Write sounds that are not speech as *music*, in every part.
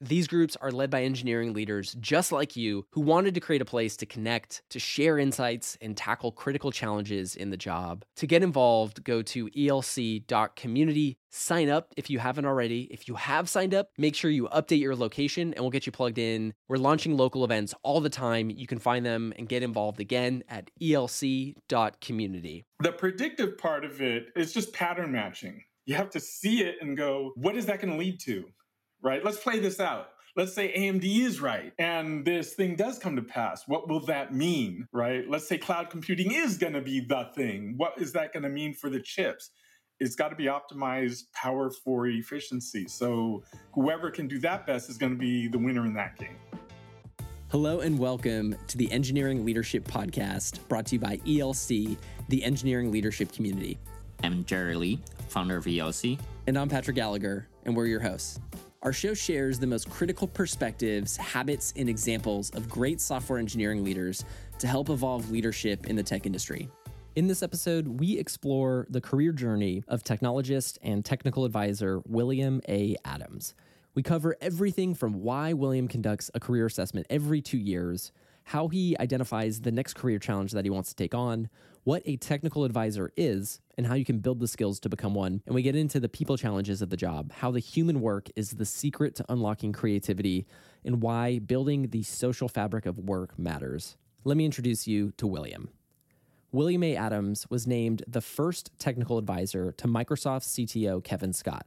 These groups are led by engineering leaders just like you who wanted to create a place to connect, to share insights, and tackle critical challenges in the job. To get involved, go to elc.community. Sign up if you haven't already. If you have signed up, make sure you update your location and we'll get you plugged in. We're launching local events all the time. You can find them and get involved again at elc.community. The predictive part of it is just pattern matching. You have to see it and go, what is that going to lead to? Right? Let's play this out. Let's say AMD is right and this thing does come to pass. What will that mean, right? Let's say cloud computing is going to be the thing. What is that going to mean for the chips? It's got to be optimized power for efficiency. So whoever can do that best is going to be the winner in that game. Hello and welcome to the Engineering Leadership Podcast brought to you by ELC, the engineering leadership community. I'm Jerry Lee, founder of ELC. And I'm Patrick Gallagher, and we're your hosts. Our show shares the most critical perspectives, habits, and examples of great software engineering leaders to help evolve leadership in the tech industry. In this episode, we explore the career journey of technologist and technical advisor William A. Adams. We cover everything from why William conducts a career assessment every two years, how he identifies the next career challenge that he wants to take on, what a technical advisor is, and how you can build the skills to become one. And we get into the people challenges of the job, how the human work is the secret to unlocking creativity, and why building the social fabric of work matters. Let me introduce you to William. William A. Adams was named the first technical advisor to Microsoft's CTO, Kevin Scott.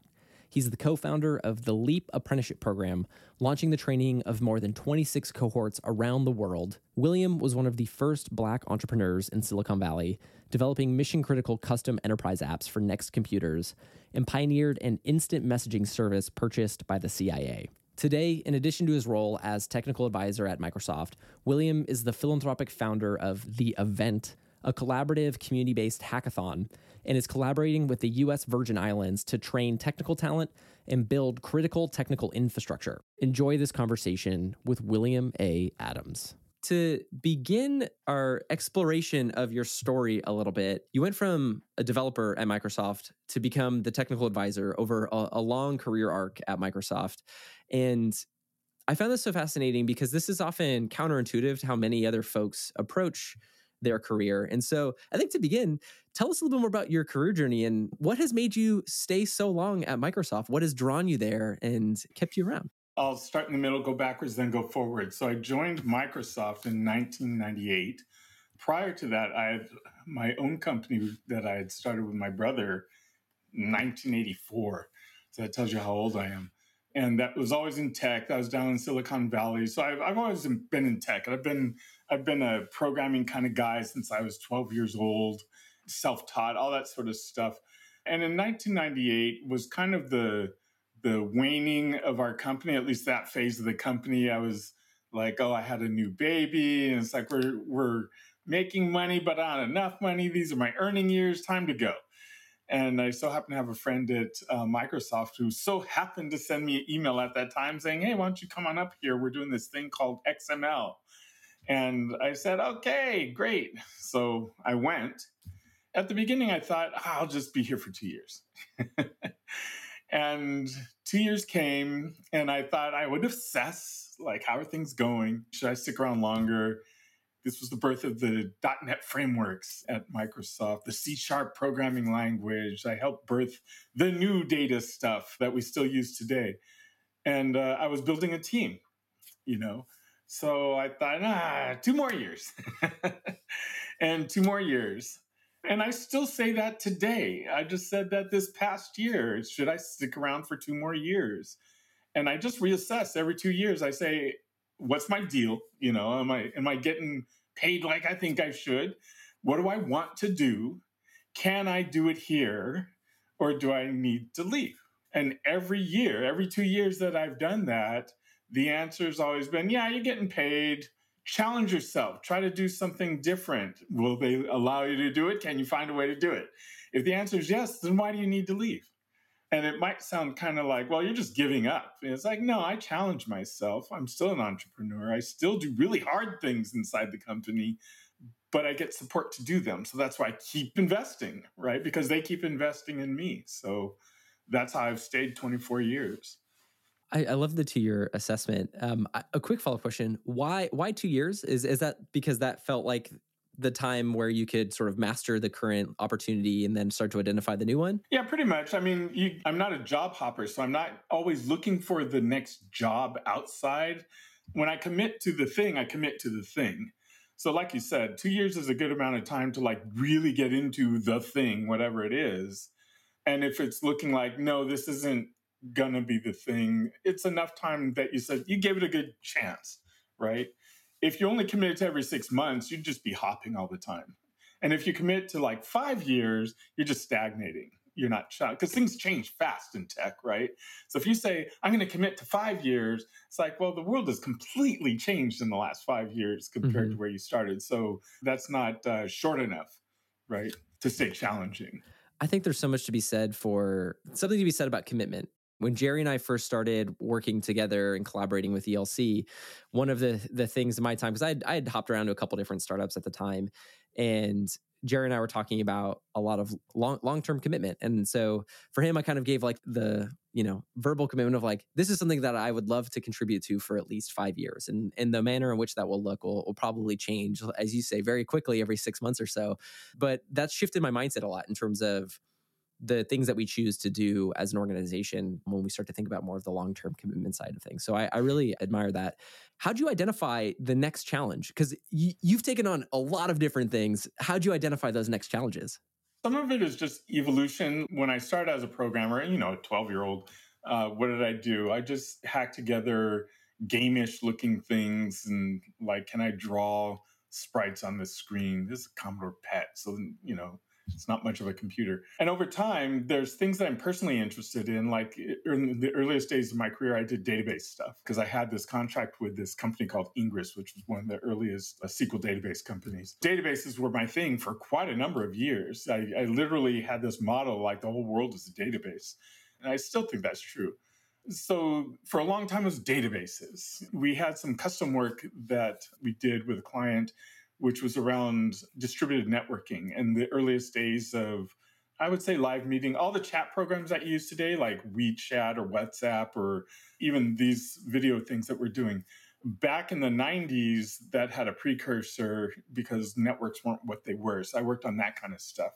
He's the co founder of the LEAP Apprenticeship Program, launching the training of more than 26 cohorts around the world. William was one of the first black entrepreneurs in Silicon Valley, developing mission critical custom enterprise apps for NeXT computers, and pioneered an instant messaging service purchased by the CIA. Today, in addition to his role as technical advisor at Microsoft, William is the philanthropic founder of The Event, a collaborative community based hackathon and is collaborating with the U.S. Virgin Islands to train technical talent and build critical technical infrastructure. Enjoy this conversation with William A. Adams. To begin our exploration of your story a little bit, you went from a developer at Microsoft to become the technical advisor over a, a long career arc at Microsoft. And I found this so fascinating because this is often counterintuitive to how many other folks approach their career. And so I think to begin, tell us a little bit more about your career journey and what has made you stay so long at Microsoft? What has drawn you there and kept you around? I'll start in the middle, go backwards, then go forward. So I joined Microsoft in 1998. Prior to that, I had my own company that I had started with my brother in 1984. So that tells you how old I am and that was always in tech. I was down in Silicon Valley, so I've, I've always been in tech. I've been I've been a programming kind of guy since I was 12 years old, self-taught, all that sort of stuff. And in 1998 was kind of the the waning of our company, at least that phase of the company. I was like, oh, I had a new baby, and it's like we're we're making money, but not enough money. These are my earning years. Time to go. And I so happen to have a friend at uh, Microsoft who so happened to send me an email at that time saying, Hey, why don't you come on up here? We're doing this thing called XML. And I said, Okay, great. So I went. At the beginning, I thought, oh, I'll just be here for two years. *laughs* and two years came, and I thought I would assess like, how are things going? Should I stick around longer? This was the birth of the .NET frameworks at Microsoft, the C Sharp programming language. I helped birth the new data stuff that we still use today. And uh, I was building a team, you know. So I thought, ah, two more years. *laughs* and two more years. And I still say that today. I just said that this past year. Should I stick around for two more years? And I just reassess every two years. I say, what's my deal? You know, am I am I getting paid like I think I should? What do I want to do? Can I do it here or do I need to leave? And every year, every 2 years that I've done that, the answer has always been, yeah, you're getting paid. Challenge yourself. Try to do something different. Will they allow you to do it? Can you find a way to do it? If the answer is yes, then why do you need to leave? And it might sound kind of like, well, you're just giving up. And it's like, no, I challenge myself. I'm still an entrepreneur. I still do really hard things inside the company, but I get support to do them. So that's why I keep investing, right? Because they keep investing in me. So that's how I've stayed 24 years. I, I love the two year assessment. Um, a quick follow up question: Why why two years? Is is that because that felt like the time where you could sort of master the current opportunity and then start to identify the new one? Yeah, pretty much. I mean, you, I'm not a job hopper, so I'm not always looking for the next job outside. When I commit to the thing, I commit to the thing. So, like you said, two years is a good amount of time to like really get into the thing, whatever it is. And if it's looking like, no, this isn't gonna be the thing, it's enough time that you said you gave it a good chance, right? if you only committed to every six months, you'd just be hopping all the time. And if you commit to like five years, you're just stagnating. You're not because things change fast in tech, right? So if you say I'm going to commit to five years, it's like, well, the world has completely changed in the last five years compared mm-hmm. to where you started. So that's not uh, short enough, right, to stay challenging. I think there's so much to be said for something to be said about commitment when Jerry and I first started working together and collaborating with ELC, one of the the things in my time because I I had hopped around to a couple different startups at the time, and Jerry and I were talking about a lot of long long term commitment, and so for him, I kind of gave like the you know verbal commitment of like this is something that I would love to contribute to for at least five years, and and the manner in which that will look will, will probably change as you say very quickly every six months or so, but that's shifted my mindset a lot in terms of the things that we choose to do as an organization when we start to think about more of the long term commitment side of things. So I, I really admire that. How do you identify the next challenge? Because y- you've taken on a lot of different things. How do you identify those next challenges? Some of it is just evolution. When I started as a programmer, you know, a 12 year old, uh, what did I do? I just hacked together gamish looking things and like, can I draw sprites on the screen? This is Commodore PET. So, you know, it's not much of a computer. And over time, there's things that I'm personally interested in. Like in the earliest days of my career, I did database stuff because I had this contract with this company called Ingres, which was one of the earliest uh, SQL database companies. Databases were my thing for quite a number of years. I, I literally had this model like the whole world is a database. And I still think that's true. So for a long time, it was databases. We had some custom work that we did with a client which was around distributed networking and the earliest days of I would say live meeting, all the chat programs that you use today, like WeChat or WhatsApp, or even these video things that we're doing. Back in the 90s, that had a precursor because networks weren't what they were. So I worked on that kind of stuff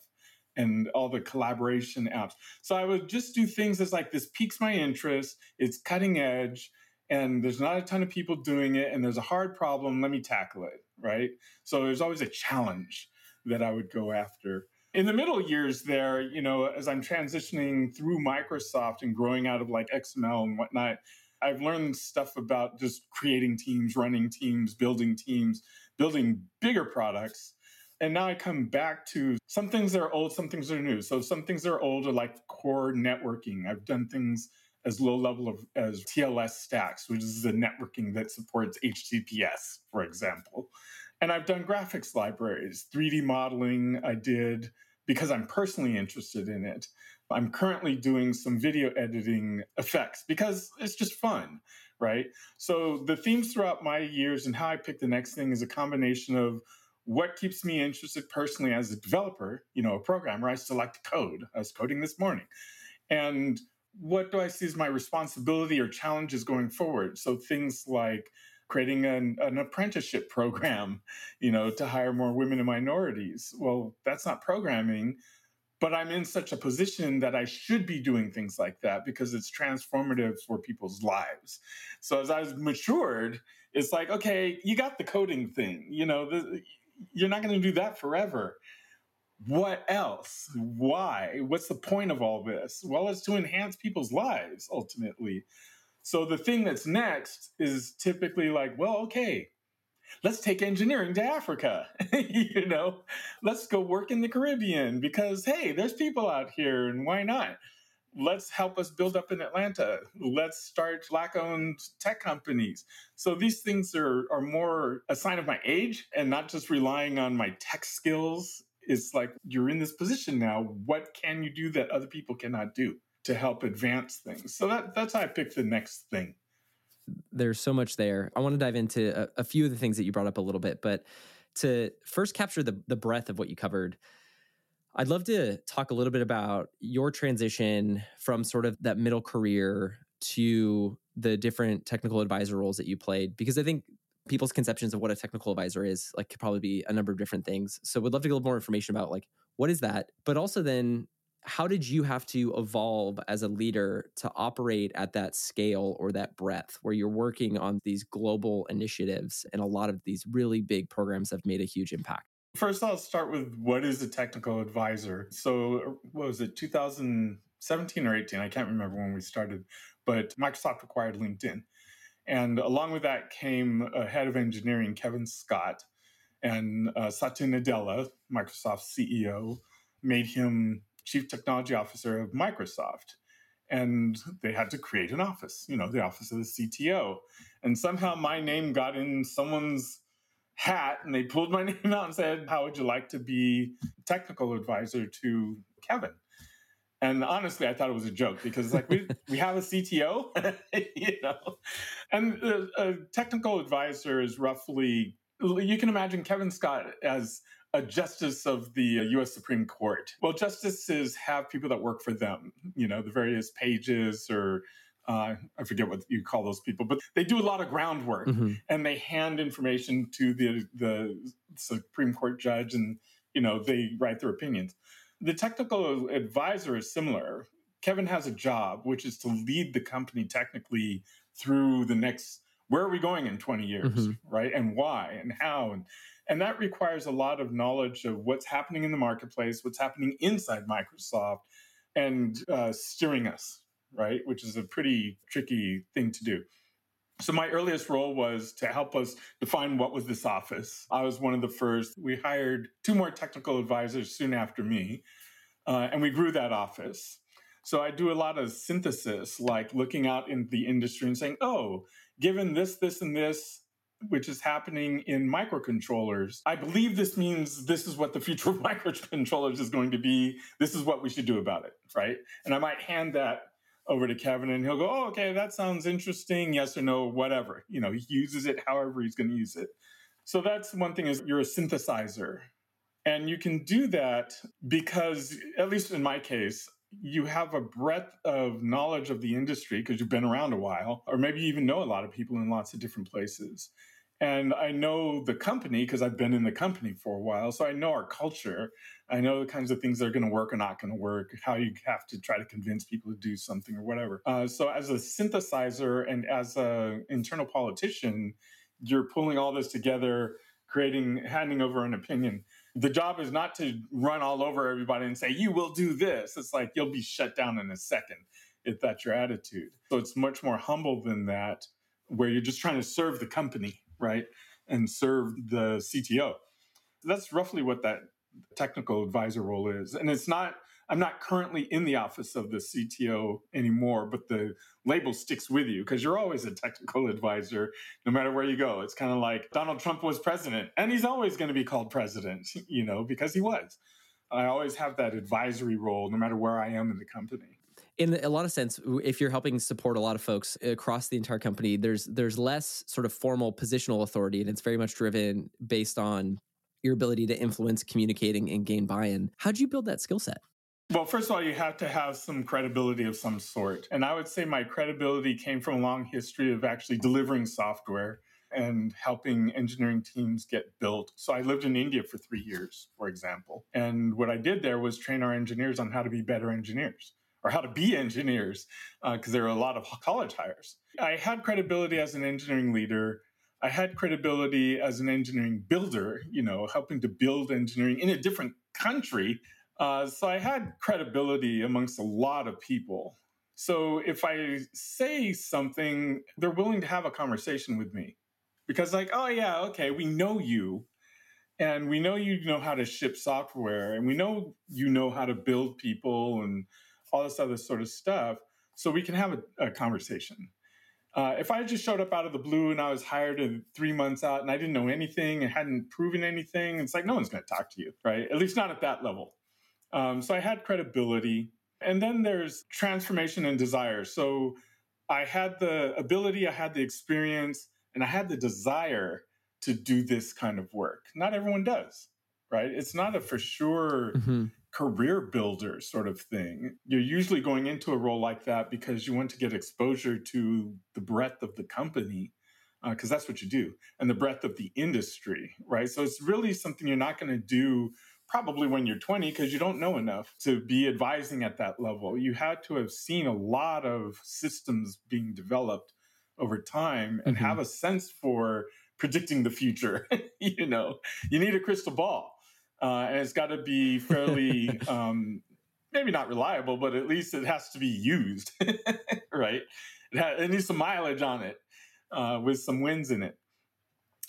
and all the collaboration apps. So I would just do things as like this piques my interest, it's cutting edge, and there's not a ton of people doing it, and there's a hard problem. Let me tackle it right? So there's always a challenge that I would go after. In the middle years there, you know, as I'm transitioning through Microsoft and growing out of like XML and whatnot, I've learned stuff about just creating teams, running teams, building teams, building bigger products. And now I come back to some things that are old, some things are new. So some things that are old are like core networking. I've done things as low level of as TLS stacks, which is the networking that supports HTTPS, for example. And I've done graphics libraries, 3D modeling, I did because I'm personally interested in it. I'm currently doing some video editing effects because it's just fun, right? So the themes throughout my years and how I pick the next thing is a combination of what keeps me interested personally as a developer, you know, a programmer. I to code. I was coding this morning. And what do I see as my responsibility or challenges going forward? So things like creating an, an, apprenticeship program, *laughs* you know, to hire more women and minorities. Well, that's not programming, but I'm in such a position that I should be doing things like that because it's transformative for people's lives. So as I've matured, it's like, okay, you got the coding thing, you know, the, you're not going to do that forever what else? Why? What's the point of all this? Well, it's to enhance people's lives ultimately. So the thing that's next is typically like, well, okay, let's take engineering to Africa. *laughs* you know, let's go work in the Caribbean because, hey, there's people out here and why not? Let's help us build up in Atlanta. Let's start black owned tech companies. So these things are, are more a sign of my age and not just relying on my tech skills it's like you're in this position now. What can you do that other people cannot do? to help advance things. So that that's how I picked the next thing. There's so much there. I want to dive into a, a few of the things that you brought up a little bit, but to first capture the the breadth of what you covered, I'd love to talk a little bit about your transition from sort of that middle career to the different technical advisor roles that you played because I think people's conceptions of what a technical advisor is like could probably be a number of different things. So we'd love to get a little more information about like what is that, but also then how did you have to evolve as a leader to operate at that scale or that breadth where you're working on these global initiatives and a lot of these really big programs have made a huge impact? First, I'll start with what is a technical advisor. So, er, what was it, 2017 or 18? I can't remember when we started, but Microsoft acquired LinkedIn. And along with that came a head of engineering, Kevin Scott, and uh, Satya Nadella, Microsoft's CEO, made him chief technology officer of Microsoft. And they had to create an office, you know, the office of the CTO. And somehow my name got in someone's hat and they pulled my *laughs* name out and said, How would you like to be technical advisor to Kevin? And honestly, I thought it was a joke because like we *laughs* we have a CTO, *laughs* you know, and a, a technical advisor is roughly you can imagine Kevin Scott as a justice of the U.S. Supreme Court. Well, justices have people that work for them, you know, the various pages or uh, I forget what you call those people, but they do a lot of groundwork mm-hmm. and they hand information to the the Supreme Court judge, and you know they write their opinions. The technical advisor is similar. Kevin has a job, which is to lead the company technically through the next. Where are we going in twenty years, mm-hmm. right? And why and how and and that requires a lot of knowledge of what's happening in the marketplace, what's happening inside Microsoft, and uh, steering us right? Which is a pretty tricky thing to do. So, my earliest role was to help us define what was this office. I was one of the first. We hired two more technical advisors soon after me, uh, and we grew that office. So, I do a lot of synthesis, like looking out in the industry and saying, oh, given this, this, and this, which is happening in microcontrollers. I believe this means this is what the future *laughs* of microcontrollers is going to be. This is what we should do about it, right? And I might hand that over to Kevin and he'll go, Oh, okay, that sounds interesting. Yes or no, whatever. You know, he uses it however he's going to use it. So that's one thing is you're a synthesizer. And you can do that because, at least in my case, you have a breadth of knowledge of the industry because you've been around a while, or maybe you even know a lot of people in lots of different places. And I know the company because I've been in the company for a while. So I know our culture. I know the kinds of things that are going to work or not going to work, how you have to try to convince people to do something or whatever. Uh, so as a synthesizer and as an internal politician, you're pulling all this together, creating, handing over an opinion. The job is not to run all over everybody and say, you will do this. It's like you'll be shut down in a second if that's your attitude. So it's much more humble than that, where you're just trying to serve the company right? And serve the CTO. That's roughly what that technical advisor role is. And it's not, I'm not currently in the office of the CTO anymore, but the label sticks with you because you're always a technical advisor no matter where you go. It's kind of like Donald Trump was president and he's always going to be called president, *laughs* you know, because he was. I always have that advisory role no matter where I am in the company in a lot of sense if you're helping support a lot of folks across the entire company there's there's less sort of formal positional authority and it's very much driven based on your ability to influence communicating and gain buy-in how'd you build that skill set well, first of all, you have to have some credibility of some sort. And I would say my credibility came from a long history of actually delivering software and helping engineering teams get built. So I lived in India for three years, for example. And what I did there was train our engineers on how to be better engineers or how to be engineers because uh, there are a lot of college hires. I had credibility as an engineering leader. I had credibility as an engineering builder, you know, helping to build engineering in a different country. Uh, so I had credibility amongst a lot of people. So if I say something, they're willing to have a conversation with me because, like, oh, yeah, okay, we know you. And we know you know how to ship software, and we know you know how to build people and all this other sort of stuff, so we can have a, a conversation. Uh, if I just showed up out of the blue and I was hired three months out and I didn't know anything and hadn't proven anything, it's like no one's going to talk to you, right? At least not at that level. Um, so I had credibility. And then there's transformation and desire. So I had the ability, I had the experience, and I had the desire to do this kind of work. Not everyone does, right? It's not a for sure mm-hmm. Career builder sort of thing. You're usually going into a role like that because you want to get exposure to the breadth of the company because uh, that's what you do, and the breadth of the industry, right? So it's really something you're not going to do probably when you're 20 because you don't know enough to be advising at that level. You had to have seen a lot of systems being developed over time and mm-hmm. have a sense for predicting the future. *laughs* you know, you need a crystal ball, uh, and it's got to be fairly. *laughs* um, maybe not reliable, but at least it has to be used, *laughs* right? It, ha- it needs some mileage on it uh, with some wins in it.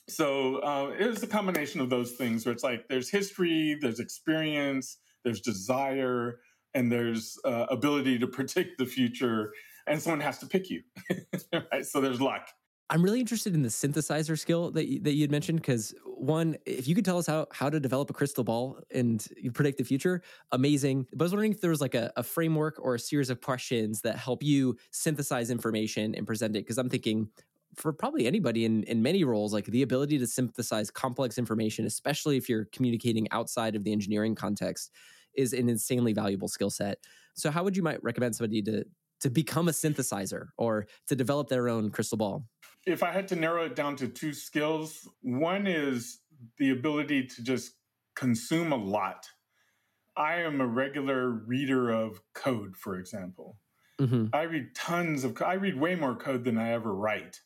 So uh, it was a combination of those things where it's like there's history, there's experience, there's desire, and there's uh, ability to predict the future, and someone has to pick you. *laughs* right? So there's luck. I'm really interested in the synthesizer skill that you, that you had mentioned because one, if you could tell us how how to develop a crystal ball and predict the future, amazing. But I was wondering if there was like a, a framework or a series of questions that help you synthesize information and present it. Because I'm thinking, for probably anybody in in many roles like the ability to synthesize complex information especially if you're communicating outside of the engineering context is an insanely valuable skill set so how would you might recommend somebody to to become a synthesizer or to develop their own crystal ball if i had to narrow it down to two skills one is the ability to just consume a lot i am a regular reader of code for example Mm-hmm. I read tons of I read way more code than I ever write.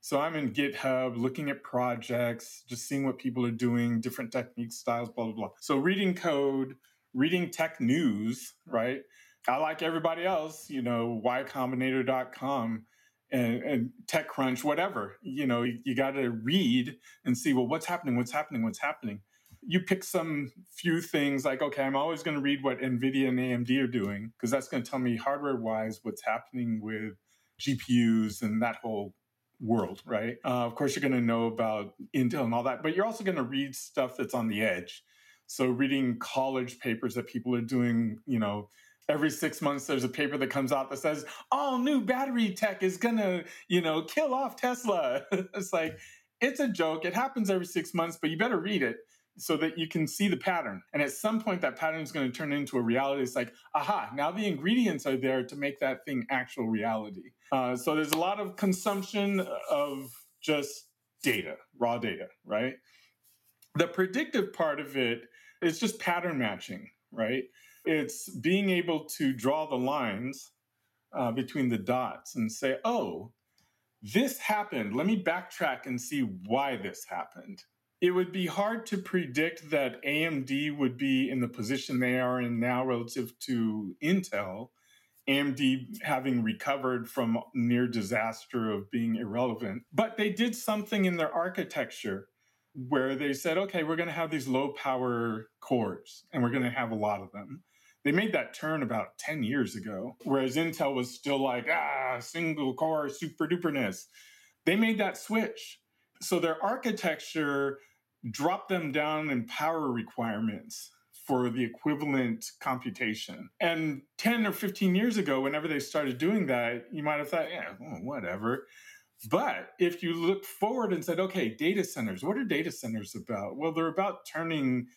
So I'm in GitHub looking at projects, just seeing what people are doing, different techniques, styles, blah, blah, blah. So reading code, reading tech news, right? I like everybody else, you know, ycombinator.com and, and TechCrunch, whatever. You know, you, you got to read and see, well, what's happening? What's happening? What's happening? You pick some few things like, okay, I'm always going to read what NVIDIA and AMD are doing because that's going to tell me hardware wise what's happening with GPUs and that whole world, right? Uh, of course, you're going to know about Intel and all that, but you're also going to read stuff that's on the edge. So, reading college papers that people are doing, you know, every six months there's a paper that comes out that says all new battery tech is to, you know, kill off Tesla. *laughs* it's like, it's a joke. It happens every six months, but you better read it so that you can see the pattern. And at some point, that pattern is going to turn into a reality. It's like, aha, now the ingredients are there to make that thing actual reality. Uh, so there's a lot of consumption of just data, raw data, right? The predictive part of it is just pattern matching, right? It's being able to draw the lines uh, between the dots and say, oh, this happened. Let me backtrack and see why this happened it would be hard to predict that AMD would be in the position they are in now relative to Intel. AMD having recovered from near disaster of being irrelevant. But they did something in their architecture where they said, okay, we're going to have these low power cores and we're going to have a lot of them. They made that turn about 10 years ago, whereas Intel was still like, ah, single core super duperness. They made that switch. So their architecture dropped them down in power requirements for the equivalent computation. And 10 or 15 years ago, whenever they started doing that, you might have thought, yeah, well, whatever. But if you look forward and said, okay, data centers, what are data centers about? Well, they're about turning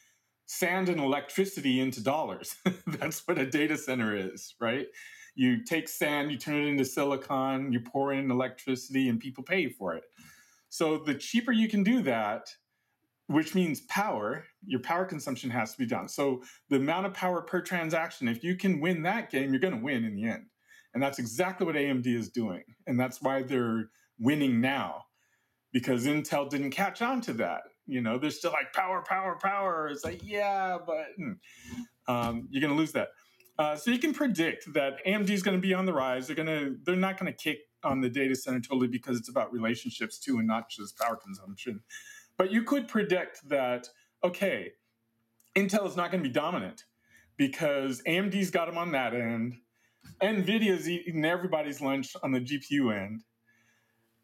sand and electricity into dollars. *laughs* That's what a data center is, right? You take sand, you turn it into silicon, you pour in electricity, and people pay for it. So the cheaper you can do that, which means power, your power consumption has to be down. So the amount of power per transaction, if you can win that game, you're going to win in the end. And that's exactly what AMD is doing. And that's why they're winning now because Intel didn't catch on to that. You know, they're still like power, power, power. It's like, yeah, but hmm, um, you're going to lose that. Uh, so you can predict that AMD is going to be on the rise. They're going to, they're not going to kick on the data center totally because it's about relationships too and not just power consumption. But you could predict that, okay, Intel is not going to be dominant because AMD's got them on that end. NVIDIA's eating everybody's lunch on the GPU end.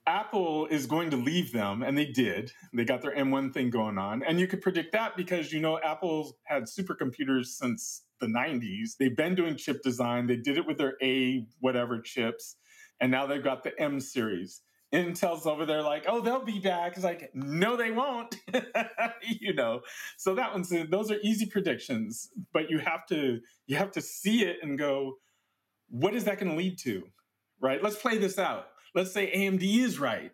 Apple is going to leave them, and they did. They got their M1 thing going on. And you could predict that because you know Apple's had supercomputers since the 90s. They've been doing chip design. They did it with their A whatever chips, and now they've got the M series. Intel's over there like, oh, they'll be back. It's like, no, they won't. *laughs* you know, so that one's those are easy predictions, but you have to you have to see it and go, what is that going to lead to? Right? Let's play this out. Let's say AMD is right,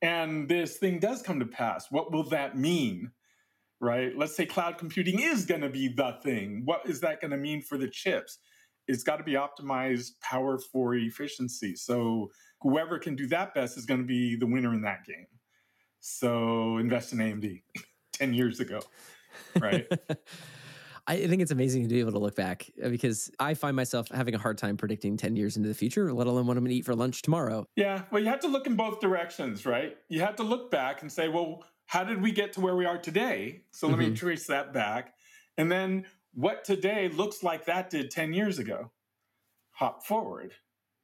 and this thing does come to pass. What will that mean? Right? Let's say cloud computing is going to be the thing. What is that going to mean for the chips? It's got to be optimized power for efficiency. So whoever can do that best is going to be the winner in that game. So invest in AMD *laughs* 10 years ago, right? *laughs* I think it's amazing to be able to look back uh, because I find myself having a hard time predicting 10 years into the future, let alone what I'm going to eat for lunch tomorrow. Yeah. Well, you have to look in both directions, right? You have to look back and say, well, how did we get to where we are today? So let mm-hmm. me trace that back. And then what today looks like that did 10 years ago. Hop forward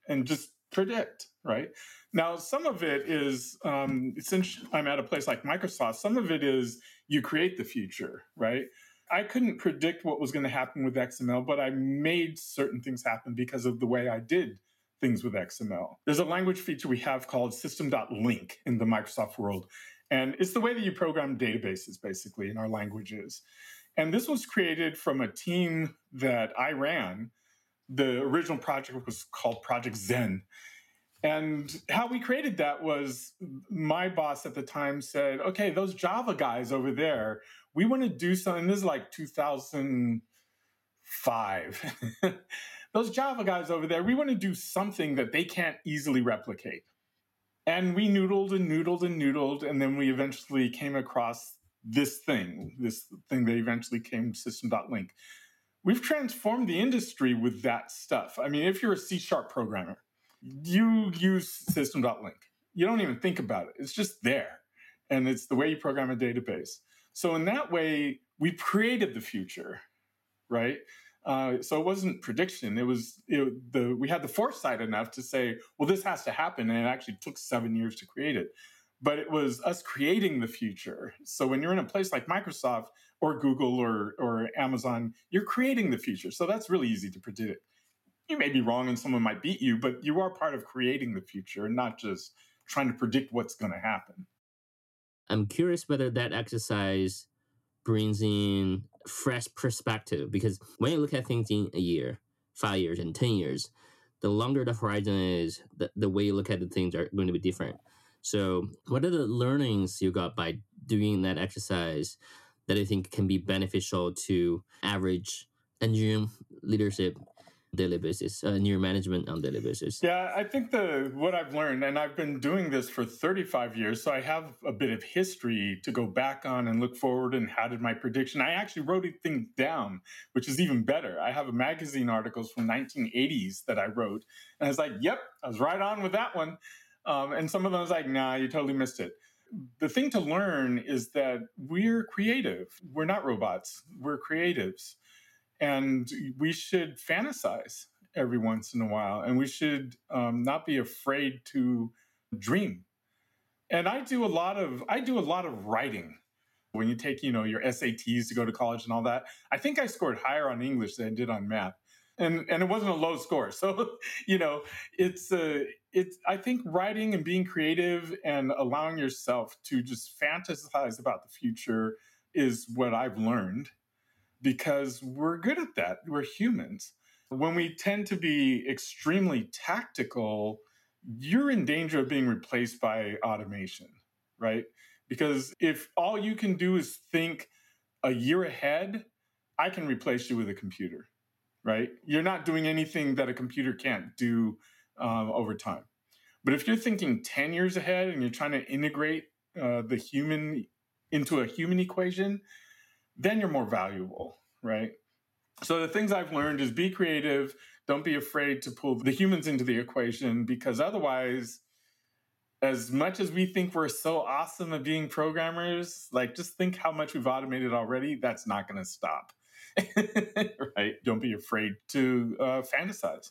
and just predict, right? Now, some of it is, um, since I'm at a place like Microsoft, some of it is you create the future, right? I couldn't predict what was going to happen with XML, but I made certain things happen because of the way I did things with XML. There's a language feature we have called System.Linq in the Microsoft world. And it's the way that you program databases, basically, in our languages. And this was created from a team that I ran the original project was called Project Zen. And how we created that was my boss at the time said, okay, those Java guys over there, we want to do something. This is like 2005. *laughs* those Java guys over there, we want to do something that they can't easily replicate. And we noodled and noodled and noodled. And then we eventually came across this thing, this thing that eventually came System.Linq we've transformed the industry with that stuff. I mean, if you're a C sharp programmer, you use System.Linq. You don't even think about it. It's just there. And it's the way you program a database. So in that way, we created the future, right? Uh, so it wasn't prediction. It was it, the we had the foresight enough to say, well, this has to happen, and it actually took seven years to create it. But it was us creating the future. So when you're in a place like Microsoft, or Google or, or Amazon, you're creating the future. So that's really easy to predict. You may be wrong and someone might beat you, but you are part of creating the future and not just trying to predict what's going to happen. I'm curious whether that exercise brings in fresh perspective because when you look at things in a year, five years, and 10 years, the longer the horizon is, the, the way you look at the things are going to be different. So, what are the learnings you got by doing that exercise that I think can be beneficial to average engineering leadership daily basis, uh, management on daily basis? Yeah, I think the what I've learned, and I've been doing this for 35 years, so I have a bit of history to go back on and look forward. And how did my prediction? I actually wrote things down, which is even better. I have a magazine articles from 1980s that I wrote, and I was like, "Yep, I was right on with that one." Um, and some of them was like, "Nah, you totally missed it." the thing to learn is that we're creative. We're not robots, we're creatives. And we should fantasize every once in a while. And we should um, not be afraid to dream. And I do a lot of I do a lot of writing. When you take, you know, your SATs to go to college and all that, I think I scored higher on English than I did on math and and it wasn't a low score. *laughs* So you know, it's uh, it's I think writing and being creative and allowing yourself to just fantasize about the future is what I've learned because we're good at that. We're humans. When we tend to be extremely tactical, you're in danger of being replaced by automation, right? Because if all you can do is think a year ahead, I can replace you with a computer right? You're not doing anything that a computer can't do um, over time. But if you're thinking 10 years ahead and you're trying to integrate uh, the human into a human equation, then you're more valuable, right? So the things I've learned is be creative. Don't be afraid to pull the humans into the equation because otherwise, as much as we think we're so awesome at being programmers, like just think how much we've automated already. That's not going to stop. *laughs* right? Don't be afraid to uh, fantasize.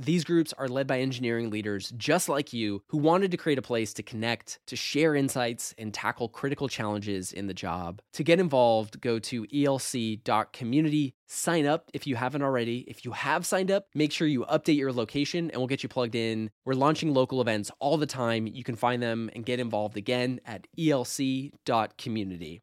These groups are led by engineering leaders just like you who wanted to create a place to connect, to share insights, and tackle critical challenges in the job. To get involved, go to elc.community. Sign up if you haven't already. If you have signed up, make sure you update your location and we'll get you plugged in. We're launching local events all the time. You can find them and get involved again at elc.community.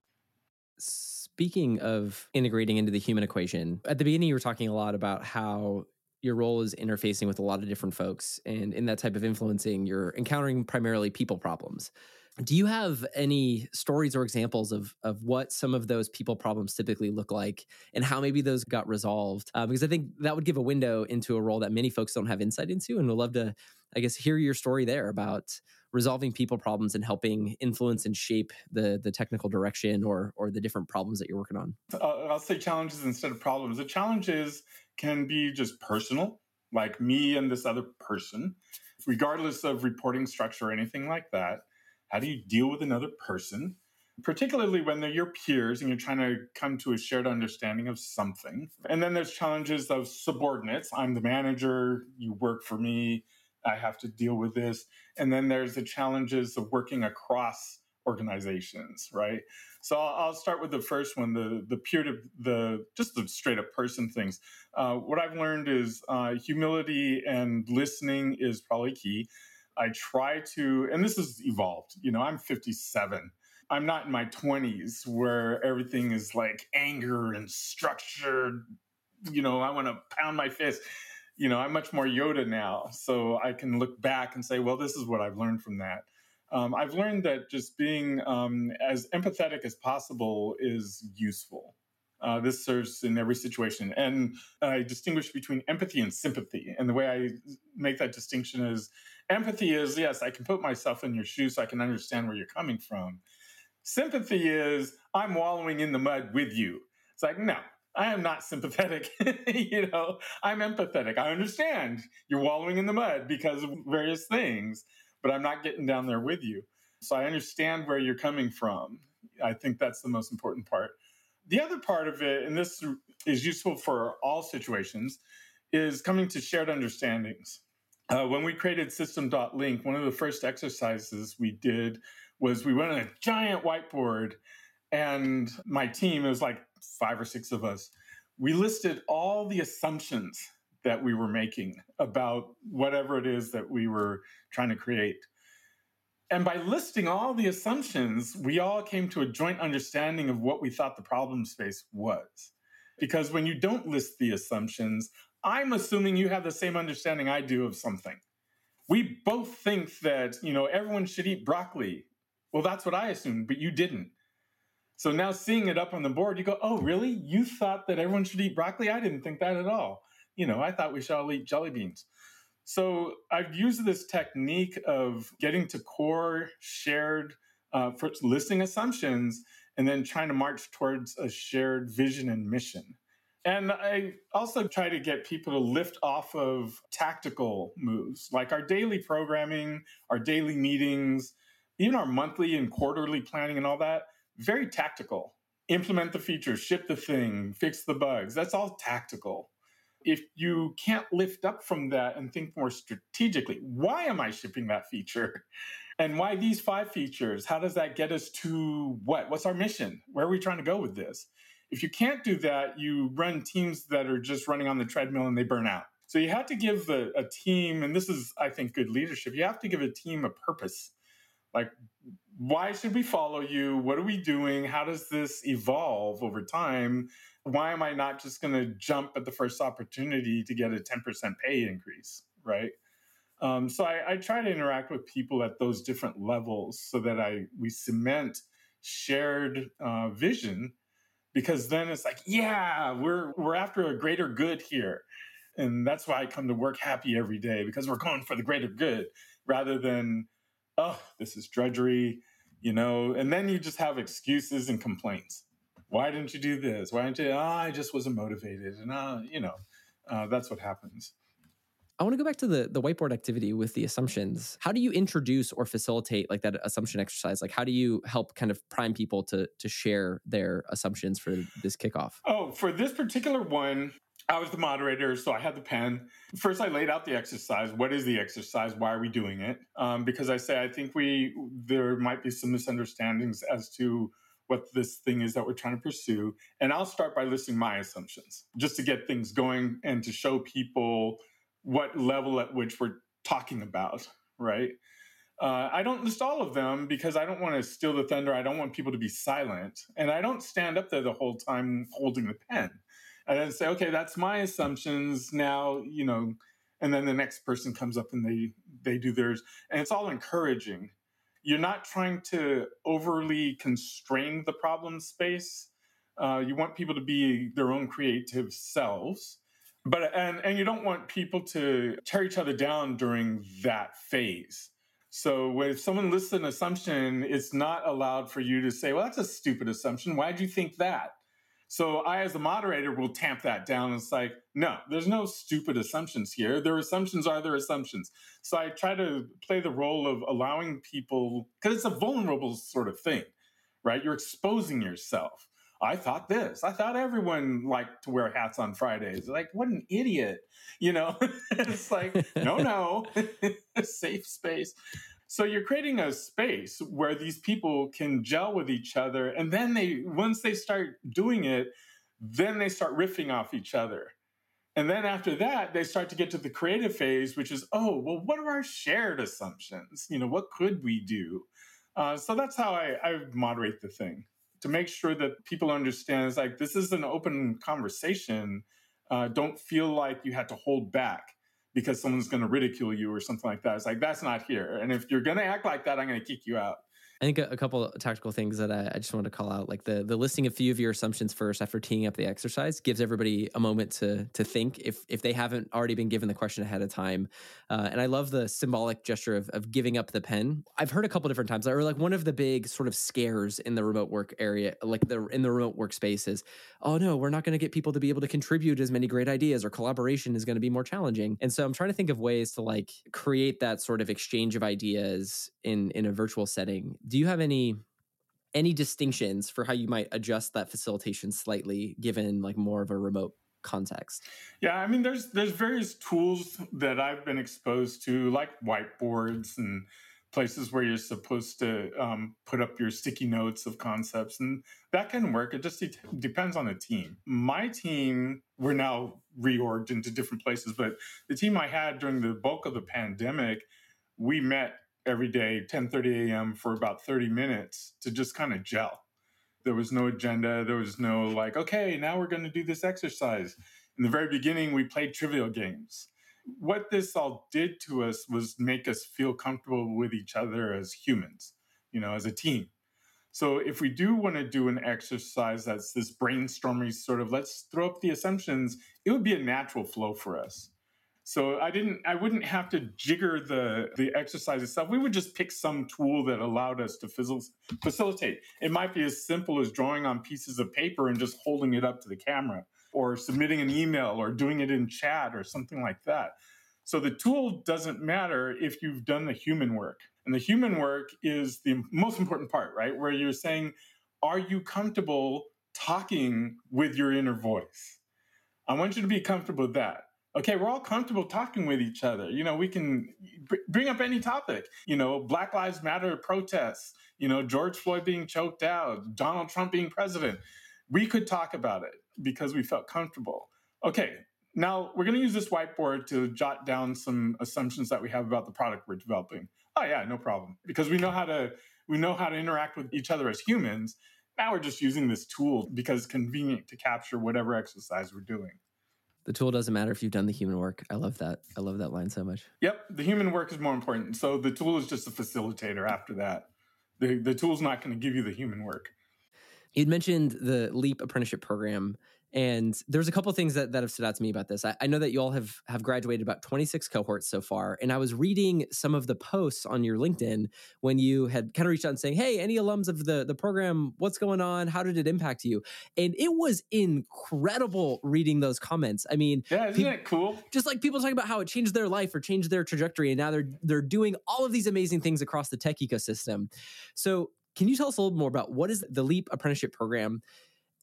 Speaking of integrating into the human equation, at the beginning, you were talking a lot about how your role is interfacing with a lot of different folks. And in that type of influencing, you're encountering primarily people problems. Do you have any stories or examples of, of what some of those people problems typically look like and how maybe those got resolved? Uh, because I think that would give a window into a role that many folks don't have insight into. And we'd love to, I guess, hear your story there about resolving people problems and helping influence and shape the the technical direction or or the different problems that you're working on. Uh, I'll say challenges instead of problems. The challenges can be just personal, like me and this other person, regardless of reporting structure or anything like that. How do you deal with another person? Particularly when they're your peers and you're trying to come to a shared understanding of something. And then there's challenges of subordinates. I'm the manager, you work for me, I have to deal with this. And then there's the challenges of working across organizations, right? So I'll, I'll start with the first one, the the peer to the just the straight up person things. Uh, what I've learned is uh, humility and listening is probably key. I try to, and this has evolved. You know, I'm 57. I'm not in my 20s where everything is like anger and structured. You know, I want to pound my fist you know, I'm much more Yoda now. So I can look back and say, well, this is what I've learned from that. Um, I've learned that just being um, as empathetic as possible is useful. Uh, this serves in every situation. And I distinguish between empathy and sympathy. And the way I make that distinction is empathy is, yes, I can put myself in your shoes so I can understand where you're coming from. Sympathy is, I'm wallowing in the mud with you. It's like, no, I am not sympathetic. *laughs* you know, I'm empathetic. I understand you're wallowing in the mud because of various things, but I'm not getting down there with you. So I understand where you're coming from. I think that's the most important part. The other part of it, and this is useful for all situations, is coming to shared understandings. Uh, when we created System.Linq, one of the first exercises we did was we went on a giant whiteboard and my team, it was like five or six of us, we listed all the assumptions that we were making *laughs* about whatever it is that we were trying to create. And by listing all the assumptions, we all came to a joint understanding of what we thought the problem space was. Because when you don't list the assumptions, I'm assuming you have the same understanding I do of something. We both think that, you know, everyone should eat broccoli. Well, that's what I assumed, but you didn't. So now seeing it up on the board, you go, oh, really? You thought that everyone should eat broccoli? I didn't think that at all. You know, I thought we should all eat jelly beans. So I've used this technique of getting to core shared uh, listing assumptions and then trying to march towards a shared vision and mission. And I also try to get people to lift off of tactical moves like our daily programming, our daily meetings, even our monthly and quarterly planning and all that very tactical. Implement the features, ship the thing, fix the bugs. That's all tactical. If you can't lift up from that and think more strategically, why am I shipping that feature? *laughs* And why these five features? How does that get us to what? What's our mission? Where are we trying to go with this? If you can't do that, you run teams that are just running on the treadmill and they burn out. So you have to give a, a team, and this is, I think, good leadership. You have to give a team a purpose. Like, why should we follow you? What are we doing? How does this evolve over time? Why am I not just going to jump at the first opportunity to get a 10% pay increase? Right. Um, so I, I, try to interact with people at those different levels so that I we cement shared uh, vision because then it's like yeah we're we're after a greater good here and that's why I come to work happy every day because we're going for the greater good rather than oh, this is drudgery, you know, and then you just have excuses and complaints. Why didn't you do this? Why didn't you? Oh, I just wasn't motivated. And, uh, you know, uh, that's what happens. I want to go back to the the whiteboard activity with the assumptions. How do you introduce or facilitate like that assumption exercise? Like how do you help kind of prime people to to share their assumptions for this kickoff? Oh, for this particular one, I was the moderator, so I had the pen. First, I laid out the exercise. What is the exercise? Why are we doing it? Um, because I say I think we there might be some misunderstandings as to what this thing is that we're trying to pursue. And I'll start by listing my assumptions just to get things going and to show people what level at which we're talking about, right? Uh, I don't list all of them because I don't want to steal the thunder. I don't want people to be silent. And I don't stand up there the whole time holding the pen and then say, okay, that's my assumptions. Now, you know, and then the next person comes up and they they do theirs, and it's all encouraging. You're not trying to overly constrain the problem space. Uh, you want people to be their own creative selves, but and and you don't want people to tear each other down during that phase. So when someone lists an assumption, it's not allowed for you to say, "Well, that's a stupid assumption. Why do you think that?" So I, as a moderator, will tamp that down. It's like, no, there's no stupid assumptions here. Their assumptions are their assumptions. So I try to play the role of allowing people, because it's a vulnerable sort of thing, right? You're exposing yourself. I thought this. I thought everyone liked to wear hats on Fridays. Like, what an idiot. You know, *laughs* it's like, no, no, *laughs* safe space. So you're creating a space where these people can gel with each other. And then they, once they start doing it, then they start riffing off each other. And then after that, they start to get to the creative phase, which is, oh, well, what are our shared assumptions? You know, what could we do? Uh, so that's how I, I moderate the thing to make sure that people understand it's like this is an open conversation. Uh, don't feel like you had to hold back because someone's going to ridicule you or something like that. It's like, that's not here. And if you're going to act like that, I'm going to kick you out. I think a, a couple tactical things that I, I, just wanted to call out, like the the listing a few of your assumptions first after teeing up the exercise, gives everybody a moment to to think if if they haven't already been given the question ahead of time. Uh, and I love the symbolic gesture of, of giving up the pen. I've heard a couple different times, or like one of the big sort of scares in the remote work area, like the in the remote workspace is, oh no, we're not going to get people to be able to contribute as many great ideas, or collaboration is going to be more challenging. And so I'm trying to think of ways to like create that sort of exchange of ideas in in a virtual setting. Do you have any any distinctions for how you might adjust that facilitation slightly given like more of a remote context? Yeah i mean there's there's various tools that i've been exposed to like whiteboards and places where you're supposed to um, put up your sticky notes of concepts and that can work. It just de- depends on the team. My team we're now reorged into different places but the team i had during the bulk of the pandemic we met every day 10:30 a.m. for about 30 minutes to just kind of gel. There was no agenda. There was no like, okay, now we're going to do this exercise. In the very beginning, we played trivial games. What this all did to us was make us feel comfortable with each other as humans, you know, as a team. So if we do want to do an exercise that's this brainstorming sort of let's throw up the assumptions, it would be a natural flow for us. So I didn't I wouldn't have to jigger the the exercise itself. We would just pick some tool that allowed us to facilitate. It might be as simple as drawing on pieces of paper and just holding it up to the camera or submitting an email or doing it in chat or something like that. So the tool doesn't matter if you've done the human work. And the human work is the most important part, right? Where you're saying, are you comfortable talking with your inner voice? I want you to be comfortable with that okay, we're all comfortable talking with each other. You know, we can bring up any topic. You know, Black Lives Matter protests. You know, George Floyd being choked out, Donald Trump being president. We could talk about it because we felt comfortable. Okay, now we're going to use this whiteboard to jot down some assumptions that we have about the product we're developing. Oh yeah, no problem. Because we know how to we know how to interact with each other as humans. Now we're just using this tool because it's convenient to capture whatever exercise we're doing. The tool doesn't matter if you've done the human work. I love that. I love that line so much. Yep, the human work is more important. So the tool is just a facilitator after that. The the tool's not going to give you the human work. You'd mentioned the Leap apprenticeship program and there's a couple things that, that have stood out to me about this. I, I, know that you all have have graduated about 26 cohorts so far. And I was reading some of the posts on your LinkedIn when you had kind of reached out and saying, Hey, any alums of the, the program, what's going on? How did it impact you? And it was incredible reading those comments. I mean, yeah, isn't it cool? Just like people talking about how it changed their life or changed their trajectory. And now they're they're doing all of these amazing things across the tech ecosystem. So can you tell us a little more about what is the Leap apprenticeship program?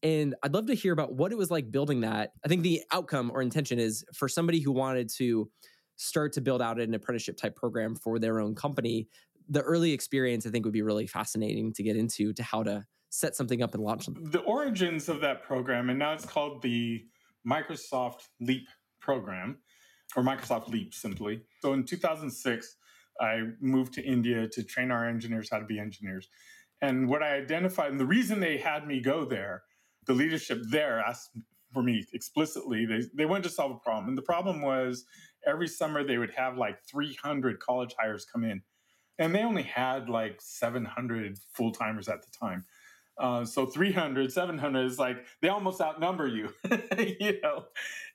And I'd love to hear about what it was like building that. I think the outcome or intention is for somebody who wanted to start to build out an apprenticeship type program for their own company. The early experience, I think, would be really fascinating to get into to how to set something up and launch something. The origins of that program, and now it's called the Microsoft Leap program, or Microsoft Leap simply. So in 2006, I moved to India to train our engineers how to be engineers. And what I identified, and the reason they had me go there, the leadership there asked for me explicitly, they, they wanted to solve a problem. And the problem was every summer they would have like 300 college hires come in. And they only had like 700 full timers at the time. Uh, so 300, 700 is like they almost outnumber you, *laughs* you know.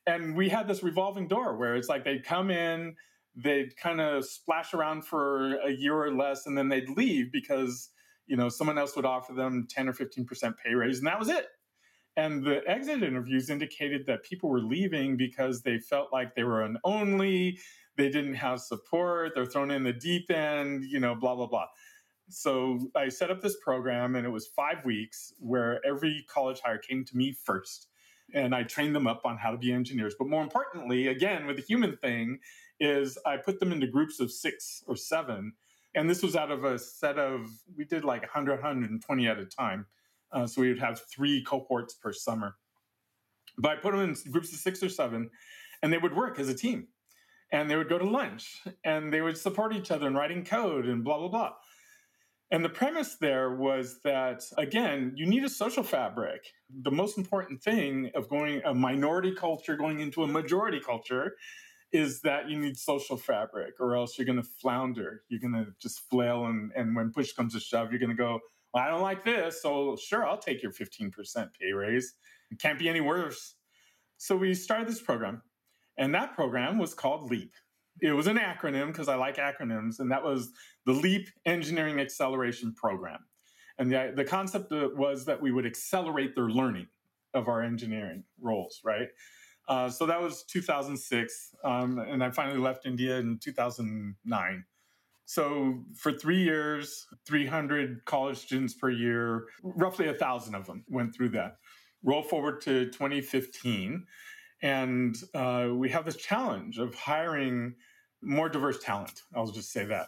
And we had this revolving door where it's like they'd come in, they'd kind of splash around for a year or less, and then they'd leave because you know someone else would offer them 10 or 15 percent pay raise, and that was it. And the exit interviews indicated that people were leaving because they felt like they were an only, they didn't have support, they're thrown in the deep end, you know, blah, blah, blah. So I set up this program and it was five weeks where every college hire came to me first. And I trained them up on how to be engineers. But more importantly, again, with the human thing, is I put them into groups of six or seven. And this was out of a set of, we did like 100, 120 at a time. Uh, so we would have three cohorts per summer. But I put them in groups of six or seven, and they would work as a team. And they would go to lunch and they would support each other in writing code and blah, blah, blah. And the premise there was that, again, you need a social fabric. The most important thing of going a minority culture going into a majority culture is that you need social fabric, or else you're going to flounder. You're going to just flail. And, and when push comes to shove, you're going to go, well, I don't like this. So sure, I'll take your 15% pay raise. It can't be any worse. So we started this program, and that program was called LEAP. It was an acronym because I like acronyms, and that was the LEAP Engineering Acceleration Program. And the, the concept was that we would accelerate their learning of our engineering roles, right? Uh, so that was 2006, um, and I finally left India in 2009. So for three years, 300 college students per year, roughly a thousand of them went through that. Roll forward to 2015, and uh, we have this challenge of hiring more diverse talent. I'll just say that.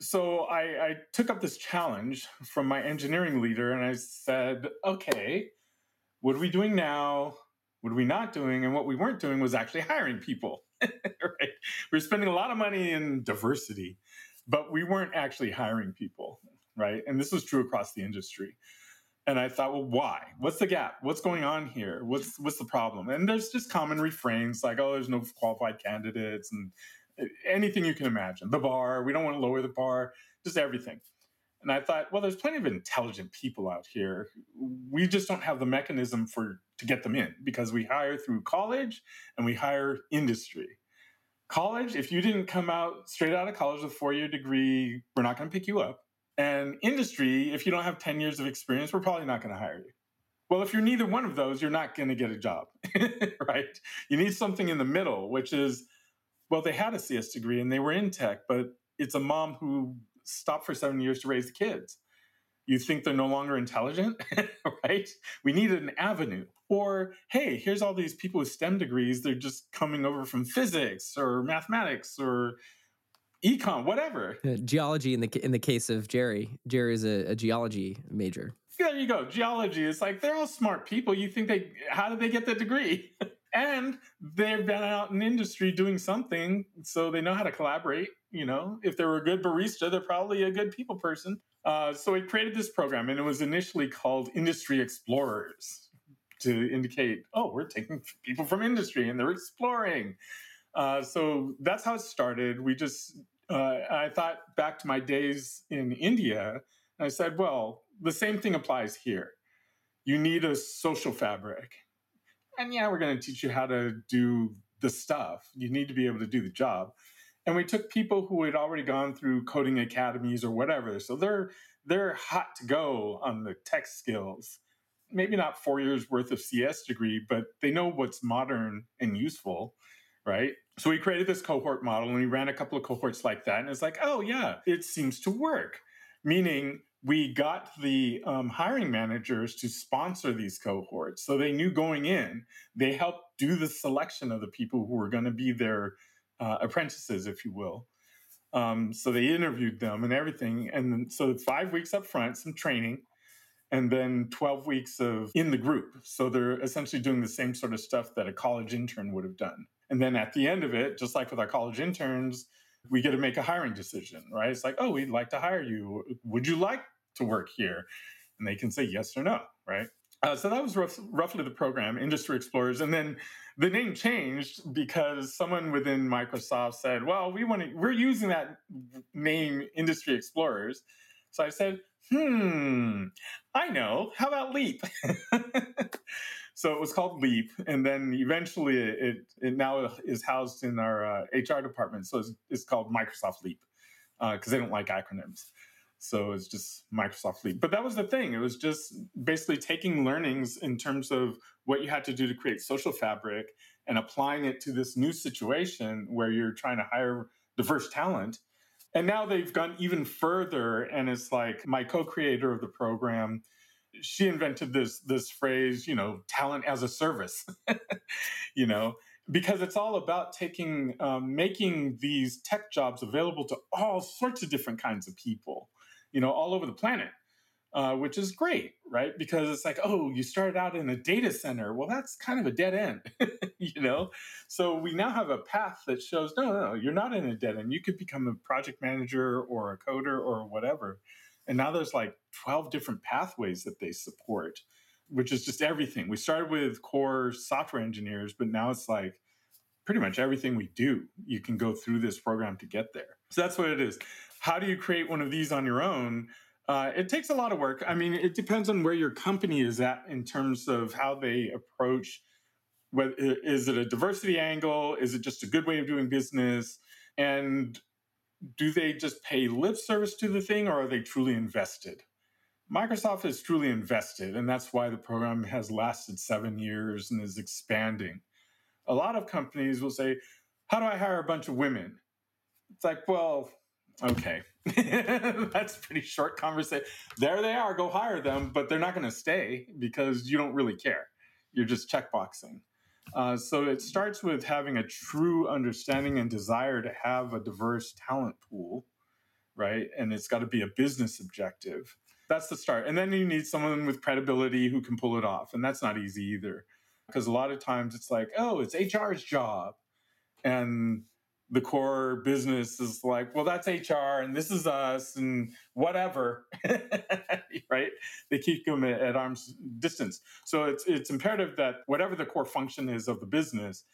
So I, I took up this challenge from my engineering leader, and I said, "Okay, what are we doing now? What are we not doing? And what we weren't doing was actually hiring people." *laughs* right? We're spending a lot of money in diversity, but we weren't actually hiring people, right? And this was true across the industry. And I thought, well, why? What's the gap? What's going on here? What's what's the problem? And there's just common refrains like, oh, there's no qualified candidates and eh, anything you can imagine. The bar, we don't want to lower the bar, just everything. And I thought, well, there's plenty of intelligent people out here. We just don't have the mechanism for to get them in because we hire through college and we hire industry. College, if you didn't come out straight out of college with a four year degree, we're not going to pick you up. And industry, if you don't have 10 years of experience, we're probably not going to hire you. Well, if you're neither one of those, you're not going to get a job, *laughs* right? You need something in the middle, which is, well, they had a CS degree and they were in tech, but it's a mom who stopped for seven years to raise the kids. You think they're no longer intelligent, *laughs* right? We need an avenue. Or, hey, here's all these people with STEM degrees. They're just coming over from physics or mathematics or econ, whatever. Uh, geology in the in the case of Jerry. Jerry is a, a geology major. There you go. Geology. It's like they're all smart people. You think they how did they get the degree? *laughs* and they've been out in industry doing something, so they know how to collaborate. You know, if they were a good barista, they're probably a good people person. Uh, so we created this program, and it was initially called Industry Explorers to indicate, oh, we're taking people from industry and they're exploring. Uh, so that's how it started. We just, uh, I thought back to my days in India, and I said, well, the same thing applies here. You need a social fabric. And yeah, we're going to teach you how to do the stuff. You need to be able to do the job and we took people who had already gone through coding academies or whatever so they're they're hot to go on the tech skills maybe not four years worth of cs degree but they know what's modern and useful right so we created this cohort model and we ran a couple of cohorts like that and it's like oh yeah it seems to work meaning we got the um, hiring managers to sponsor these cohorts. So they knew going in, they helped do the selection of the people who were going to be their uh, apprentices, if you will. Um, so they interviewed them and everything. And so five weeks up front, some training, and then 12 weeks of in the group. So they're essentially doing the same sort of stuff that a college intern would have done. And then at the end of it, just like with our college interns, we get to make a hiring decision, right? It's like, oh, we'd like to hire you. Would you like to work here? And they can say yes or no, right? Uh, so that was rough, roughly the program, Industry Explorers. And then the name changed because someone within Microsoft said, well, we want to, we're using that name Industry Explorers. So I said, hmm, I know. How about Leap? *laughs* so it was called Leap, and then eventually it it now is housed in our uh, HR department. So it's, it's called Microsoft Leap because uh, they don't like acronyms. So it's just Microsoft Leap. But that was the thing. It was just basically taking learnings in terms of what you had to do to create social fabric and applying it to this new situation where you're trying to hire diverse talent and now they've gone even further, and it's like my co-creator of the program. She invented this this phrase, you know, talent as a service. *laughs* you know, because it's all about taking um, making these tech jobs available to all sorts of different kinds of people you know all over the planet uh, which is great, right? Because it's like, oh, you started out in a data center. Well, that's kind of a dead end, *laughs* you know? So we now have a path that shows no, no, no, you're not in a dead end. You could become a project manager or a coder or whatever. And now there's like 12 different pathways that they support, which is just everything. We started with core software engineers, but now it's like pretty much everything we do, you can go through this program to get there. So that's what it is. How do you create one of these on your own? Uh, it takes a lot of work. I mean, it depends on where your company is at in terms of how they approach. Is it a diversity angle? Is it just a good way of doing business? And do they just pay lip service to the thing or are they truly invested? Microsoft is truly invested, and that's why the program has lasted seven years and is expanding. A lot of companies will say, How do I hire a bunch of women? It's like, well, okay, *laughs* That's pretty short conversation. There they are, go hire them, but they're not going to stay because you don't really care. You're just checkboxing. Uh, so it starts with having a true understanding and desire to have a diverse talent pool, right? And it's got to be a business objective. That's the start. And then you need someone with credibility who can pull it off. And that's not easy either. Because a lot of times it's like, oh, it's HR's job. And the core business is like, well, that's HR and this is us and whatever, *laughs* right? They keep them at, at, arm's distance. So it's it's imperative that whatever the core function is of the business,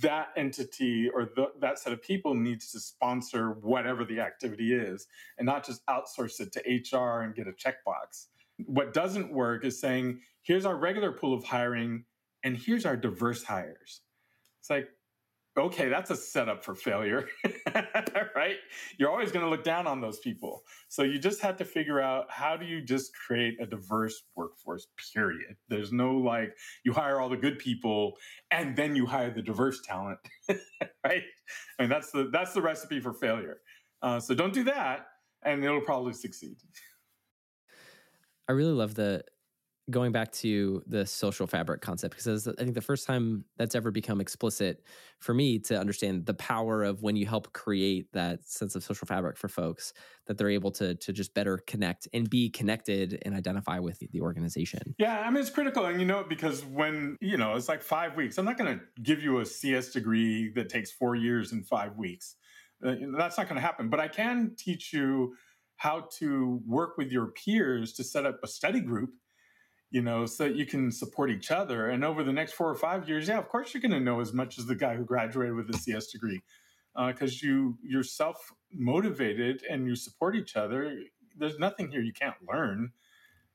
that entity or the, that set of people needs to sponsor whatever the activity is, and not just outsource it to HR and get a checkbox. What doesn't work is saying, here's our regular pool of hiring, and here's our diverse hires. It's like okay, that's a setup for failure, *laughs* right? You're always going to look down on those people. So you just have to figure out how do you just create a diverse workforce, period. There's no like you hire all the good people and then you hire the diverse talent, *laughs* right? I mean, that's the, that's the recipe for failure. Uh, so don't do that and it'll probably succeed. I really love the going back to the social fabric concept because I think the first time that's ever become explicit for me to understand the power of when you help create that sense of social fabric for folks that they're able to to just better connect and be connected and identify with the organization. Yeah, I mean it's critical and you know because when you know it's like 5 weeks I'm not going to give you a CS degree that takes 4 years in 5 weeks. Uh, that's not going to happen, but I can teach you how to work with your peers to set up a study group you know, so that you can support each other. And over the next four or five years, yeah, of course you're going to know as much as the guy who graduated with a CS degree, because uh, you you're self motivated and you support each other. There's nothing here you can't learn.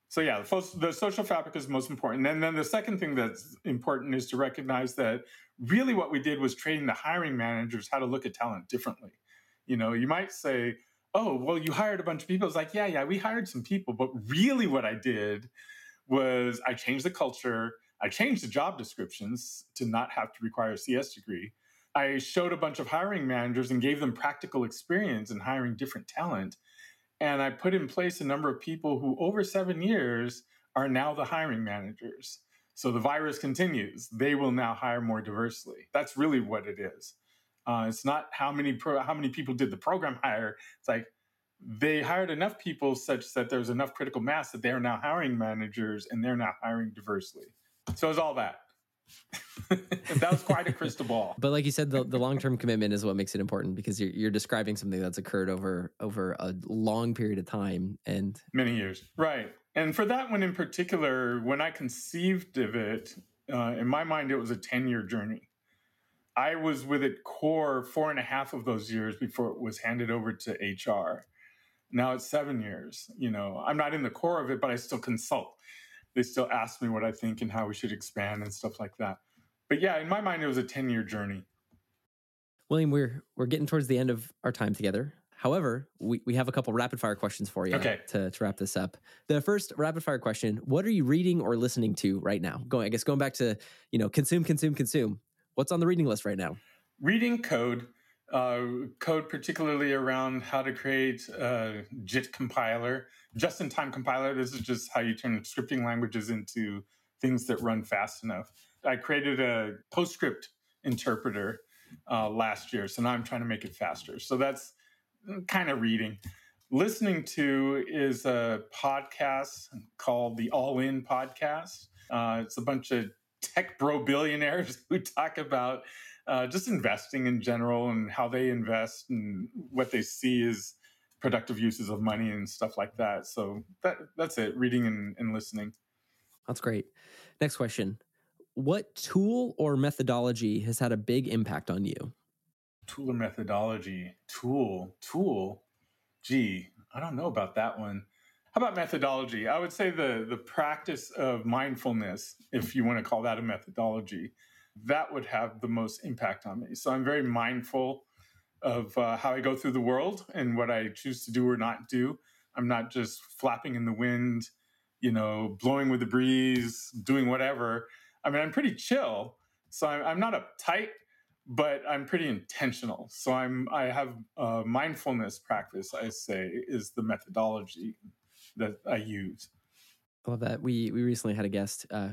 So yeah, the, the social fabric is most important. And then the second thing that's important is to recognize that really what we did was training the hiring managers how to look at talent differently. You know, you might say, "Oh, well, you hired a bunch of people." It's like, yeah, yeah, we hired some people, but really, what I did was I changed the culture. I changed the job descriptions to not have to require a CS degree. I showed a bunch of hiring managers and gave them practical experience in hiring different talent. And I put in place a number of people who, over seven years, are now the hiring managers. So the virus continues. They will now hire more diversely. That's really what it is. Uh, it's not how many pro- how many people did the program hire. It's like they hired enough people such that there's enough critical mass that they are now hiring managers and they're now hiring diversely. So it's all that. *laughs* that was quite a crystal ball. But like you said, the, the long term commitment is what makes it important because you're, you're describing something that's occurred over over a long period of time and many years, right? And for that one in particular, when I conceived of it, uh, in my mind, it was a ten year journey. I was with it core four and a half of those years before it was handed over to HR. Now it's seven years. You know, I'm not in the core of it, but I still consult they still ask me what I think and how we should expand and stuff like that. But yeah, in my mind, it was a 10 year journey. William, we're we're getting towards the end of our time together. However, we, we have a couple rapid fire questions for you okay. to, to wrap this up. The first rapid fire question, what are you reading or listening to right now? Going I guess going back to, you know, consume, consume, consume. What's on the reading list right now? Reading code, uh, code particularly around how to create a JIT compiler just in time compiler. This is just how you turn scripting languages into things that run fast enough. I created a PostScript interpreter uh, last year, so now I'm trying to make it faster. So that's kind of reading. Listening to is a podcast called the All In Podcast. Uh, it's a bunch of tech bro billionaires *laughs* who talk about uh, just investing in general and how they invest and what they see as productive uses of money and stuff like that. So that that's it. Reading and, and listening. That's great. Next question. What tool or methodology has had a big impact on you? Tool or methodology? Tool, tool. Gee, I don't know about that one. How about methodology? I would say the the practice of mindfulness, if you want to call that a methodology, that would have the most impact on me. So I'm very mindful of uh, how I go through the world and what I choose to do or not do. I'm not just flapping in the wind, you know, blowing with the breeze, doing whatever. I mean, I'm pretty chill, so I'm, I'm not uptight, but I'm pretty intentional. So I'm I have a mindfulness practice. I say is the methodology that I use. I love that. We we recently had a guest uh,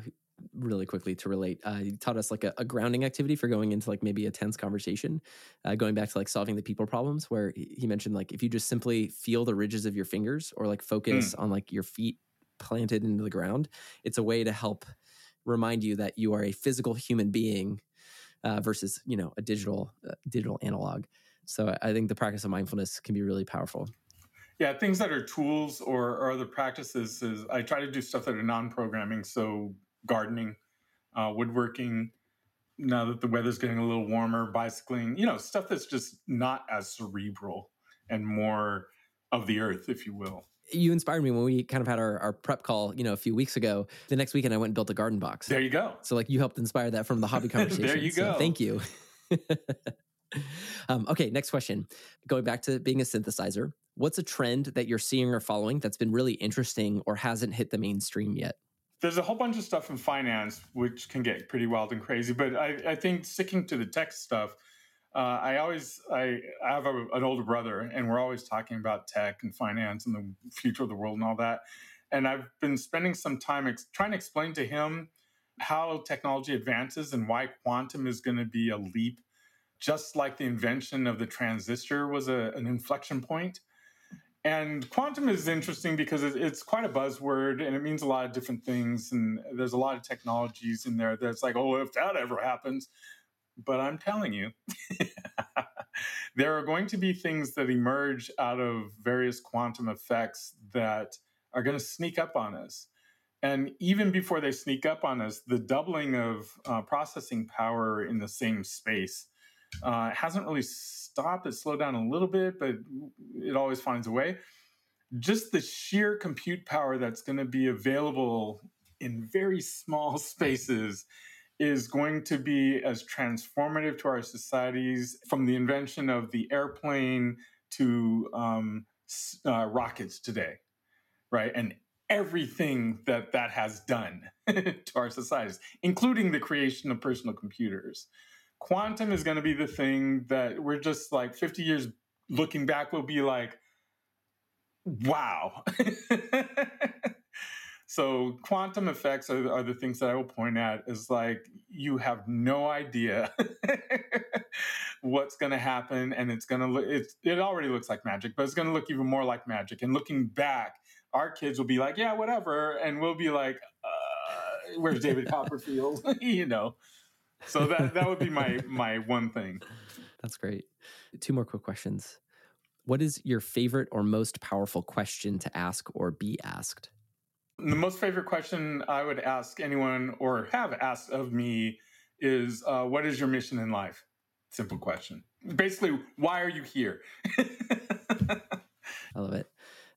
really quickly to relate. Uh, he taught us like a, a, grounding activity for going into like maybe a tense conversation, uh, going back to like solving the people problems. Where he mentioned like if you just simply feel the ridges of your fingers or like focus mm. on like your feet planted into the ground, it's a way to help remind you that you are a physical human being uh, versus you know a digital uh, digital analog. So I think the practice of mindfulness can be really powerful. Yeah, things that are tools or, or other practices is I try to do stuff that are non-programming. So gardening, uh, woodworking. Now that the weather's getting a little warmer, bicycling, you know, stuff that's just not as cerebral and more of the earth, if you will. You inspired me when we kind of had our, our prep call, you know, a few weeks ago. The next weekend, I went and built a garden box. There you go. So, like, you helped inspire that from the hobby *laughs* conversation. there you go. So thank you. *laughs* um, okay, next question. Going back to being a synthesizer, what's a trend that you're seeing or following that's been really interesting or hasn't hit the mainstream yet? There's a whole bunch of stuff in finance which can get pretty wild and crazy but i, I think sticking to the tech stuff uh, i always i, I have a, an older brother and we're always talking about tech and finance and the future of the world and all that. And i've been spending some time ex- trying to explain to him how technology advances and why quantum is going to be a leap just like the invention of the transistor was a, an inflection point and quantum is interesting because it's quite a buzzword and it means a lot of different things. And there's a lot of technologies in there that's like, oh, if that ever happens. But I'm telling you, *laughs* there are going to be things that emerge out of various quantum effects that are going to sneak up on us. And even before they sneak up on us, the doubling of uh, processing power in the same space uh, hasn't really stopped. It slowed down a little bit, but it always finds a way. Just the sheer compute power that's going to be available in very small *laughs* spaces is going to be as transformative to our societies from the invention of the airplane to um, uh, rockets today, right? And everything that that has done *laughs* to our societies, including the creation of personal computers quantum is going to be the thing that we're just like 50 years looking back will be like Wow. *laughs* so quantum effects are, are, the things that I will point at is like you have no idea *laughs* what's going to happen and it's going to look it already looks like magic but it's going to look even more like magic. And looking back our kids will be like yeah whatever. And we'll be like uh, where's David Copperfield? *laughs* You know so that that would be *laughs* my my one thing that's great two more quick questions what is your favorite or most powerful question to ask or be asked? The most favorite question I would ask anyone or have asked of me is uh, What is your mission in life? Simple question. Basically, why are you here? *laughs* I love it.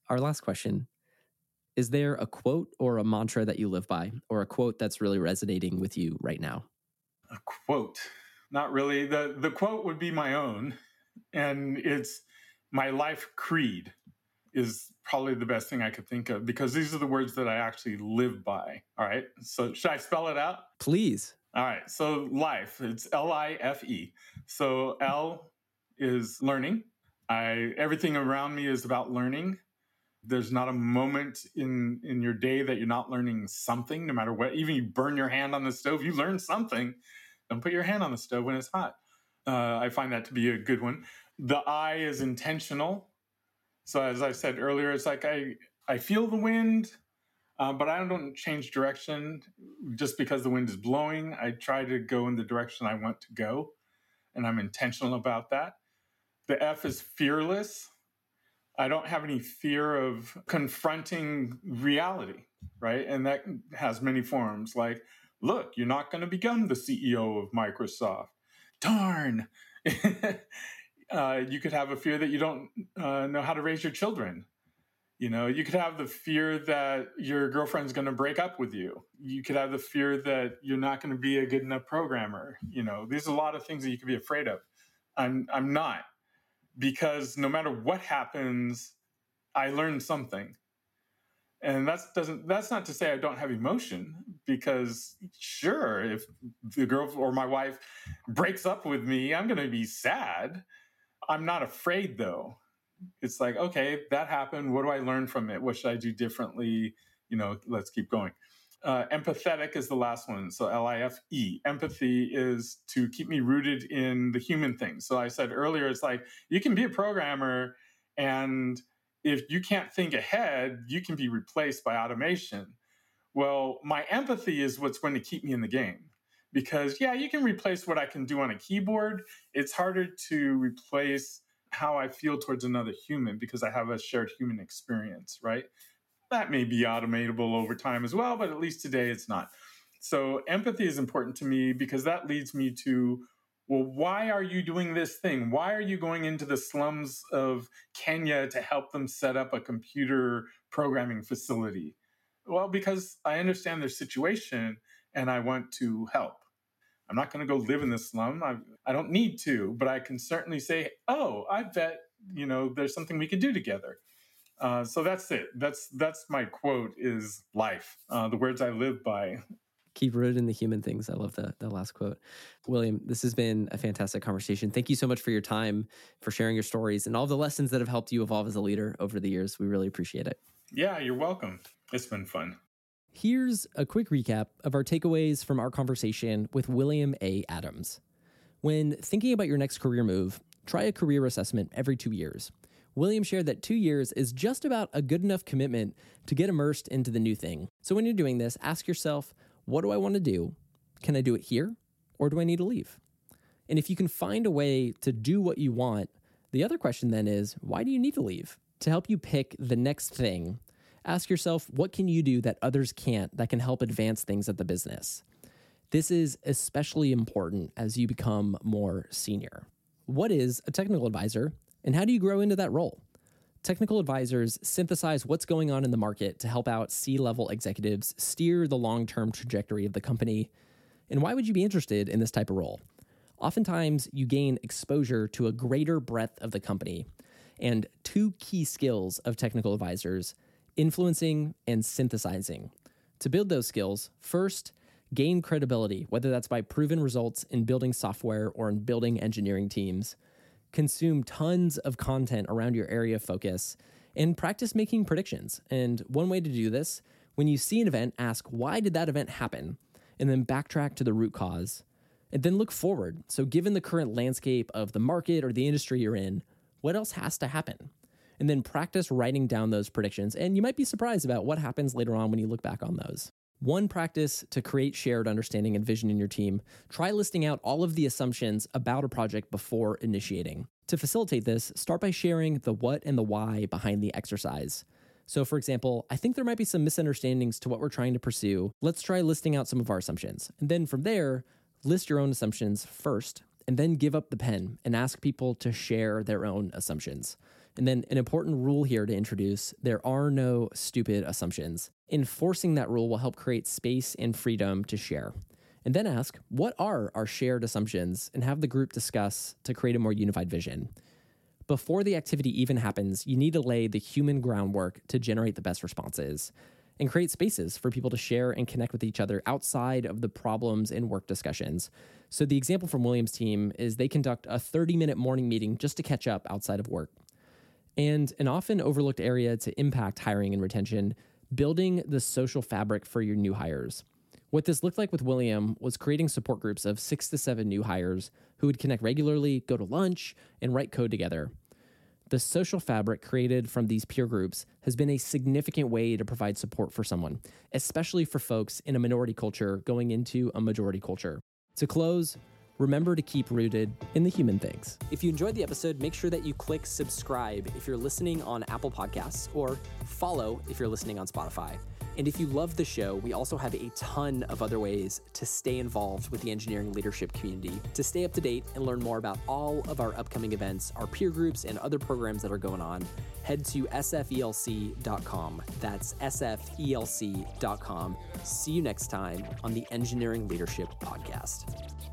Our last question Is there a quote or a mantra that you live by, or a quote that's really resonating with you right now? A quote. Not really. The, the quote would be my own. And it's my life creed is probably the best thing I could think of because these are the words that I actually live by. All right. So should I spell it out? Please. All right. So life, it's L I F E. So L is learning. I everything around me is about learning. There's not a moment in in your day that you're not learning something, no matter what. Even you burn your hand on the stove, you learn something. Don't put your hand on the stove when it's hot. Uh, I find that to be a good one the I is intentional. So as I said earlier, it's like I I feel the wind, uh, but I don't change direction just because the wind is blowing. I try to go in the direction I want to go, and I'm intentional about that. The F is fearless. I don't have any fear of confronting reality, right? And that has many forms. Like, look, you're not going to become the CEO of Microsoft. Darn. *laughs* uh, you could have a fear that you don't uh, know how to raise your children. You know, you could have the fear that your girlfriend's going to break up with you. You could have the fear that you're not going to be a good enough programmer. You know, there's a lot of things that you could be afraid of. I'm I'm not because no matter what happens, I learn something. And that's doesn't that's not to say I don't have emotion because sure, if the girl or my wife breaks up with me, I'm going to be sad I'm not afraid though. It's like, okay, that happened. What do I learn from it? What should I do differently? You know, let's keep going. Uh, empathetic is the last one. So L I F E. Empathy is to keep me rooted in the human thing. So I said earlier, it's like you can be a programmer, and if you can't think ahead, you can be replaced by automation. Well, my empathy is what's going to keep me in the game because yeah, you can replace what I can do on a keyboard. It's harder to replace how I feel towards another human because I have a shared human experience, right? That may be automatable over time as well, but at least today it's not. So empathy is important to me because that leads me to well, why are you doing this thing? Why are you going into the slums of Kenya to help them set up a computer programming facility? Well, because I understand their situation and I want to help. I'm not going to go live in the slum. I, I don't need to, but I can certainly say, oh, I bet you know there's something we could do together. Uh, so that's it. That's that's my quote is life. Uh, the words I live by. Keep rooted in the human things. I love that that last quote. William, this has been a fantastic conversation. Thank you so much for your time, for sharing your stories, and all the lessons that have helped you evolve as a leader over the years. We really appreciate it. Yeah, you're welcome. It's been fun. Here's a quick recap of our takeaways from our conversation with William A. Adams. When thinking about your next career move, try a career assessment every two years. William shared that two years is just about a good enough commitment to get immersed into the new thing. So when you're doing this, ask yourself, what do I want to do? Can I do it here? Or do I need to leave? And if you can find a way to do what you want, the other question then is, why do you need to leave? To help you pick the next thing ask yourself what can you do that others can't that can help advance things at the business? This is especially important as you become more senior. What is a technical advisor and how do you grow into that role? Technical advisors synthesize what's going on in the market to help out C level executives steer the long term trajectory of the company. And why would you be interested in this type of role? Oftentimes, you gain exposure to a greater breadth of the company. And two key skills of technical advisors influencing, and synthesizing. To build those skills, first, gain credibility, whether that's by proven results in building software or in building engineering teams. Consume tons of content around your area of focus And practice making predictions. And one way to do this, when you see an event, ask why did that event happen? And then backtrack to the root cause. And then look forward. So, given the current landscape of the market or the industry you're in, what else has to happen? And then practice writing down those predictions. And you might be surprised about what happens later on when you look back on those. One practice to create shared understanding and vision in your team try listing out all of the assumptions about a project before initiating. To facilitate this, start by sharing the what and the why behind the exercise. So, for example, I think there might be some misunderstandings to what we're trying to pursue. Let's try listing out some of our assumptions. And then from there, list your own assumptions first, and then give up the pen and ask people to share their own assumptions. And then, an important rule here to introduce there are no stupid assumptions. Enforcing that rule will help create space and freedom to share. And then ask, what are our shared assumptions? And have the group discuss to create a more unified vision. Before the activity even happens, you need to lay the human groundwork to generate the best responses and create spaces for people to share and connect with each other outside of the problems and work discussions. So, the example from William's team is they conduct a 30 minute morning meeting just to catch up outside of work. And an often overlooked area to impact hiring and retention, building the social fabric for your new hires. What this looked like with William was creating support groups of six to seven new hires who would connect regularly, go to lunch, and write code together. The social fabric created from these peer groups has been a significant way to provide support for someone, especially for folks in a minority culture going into a majority culture. To close, remember to keep rooted in the human things. If you enjoyed the episode, make sure that you click subscribe if you're listening on Apple Podcasts or follow if you're listening on Spotify. And if you love the show, we also have a ton of other ways to stay involved with the engineering leadership community. To stay up to date and learn more about all of our upcoming events, our peer groups, and other programs that are going on, head to sfelc.com. That's sfelc.com. See you next time on the Engineering Leadership Podcast.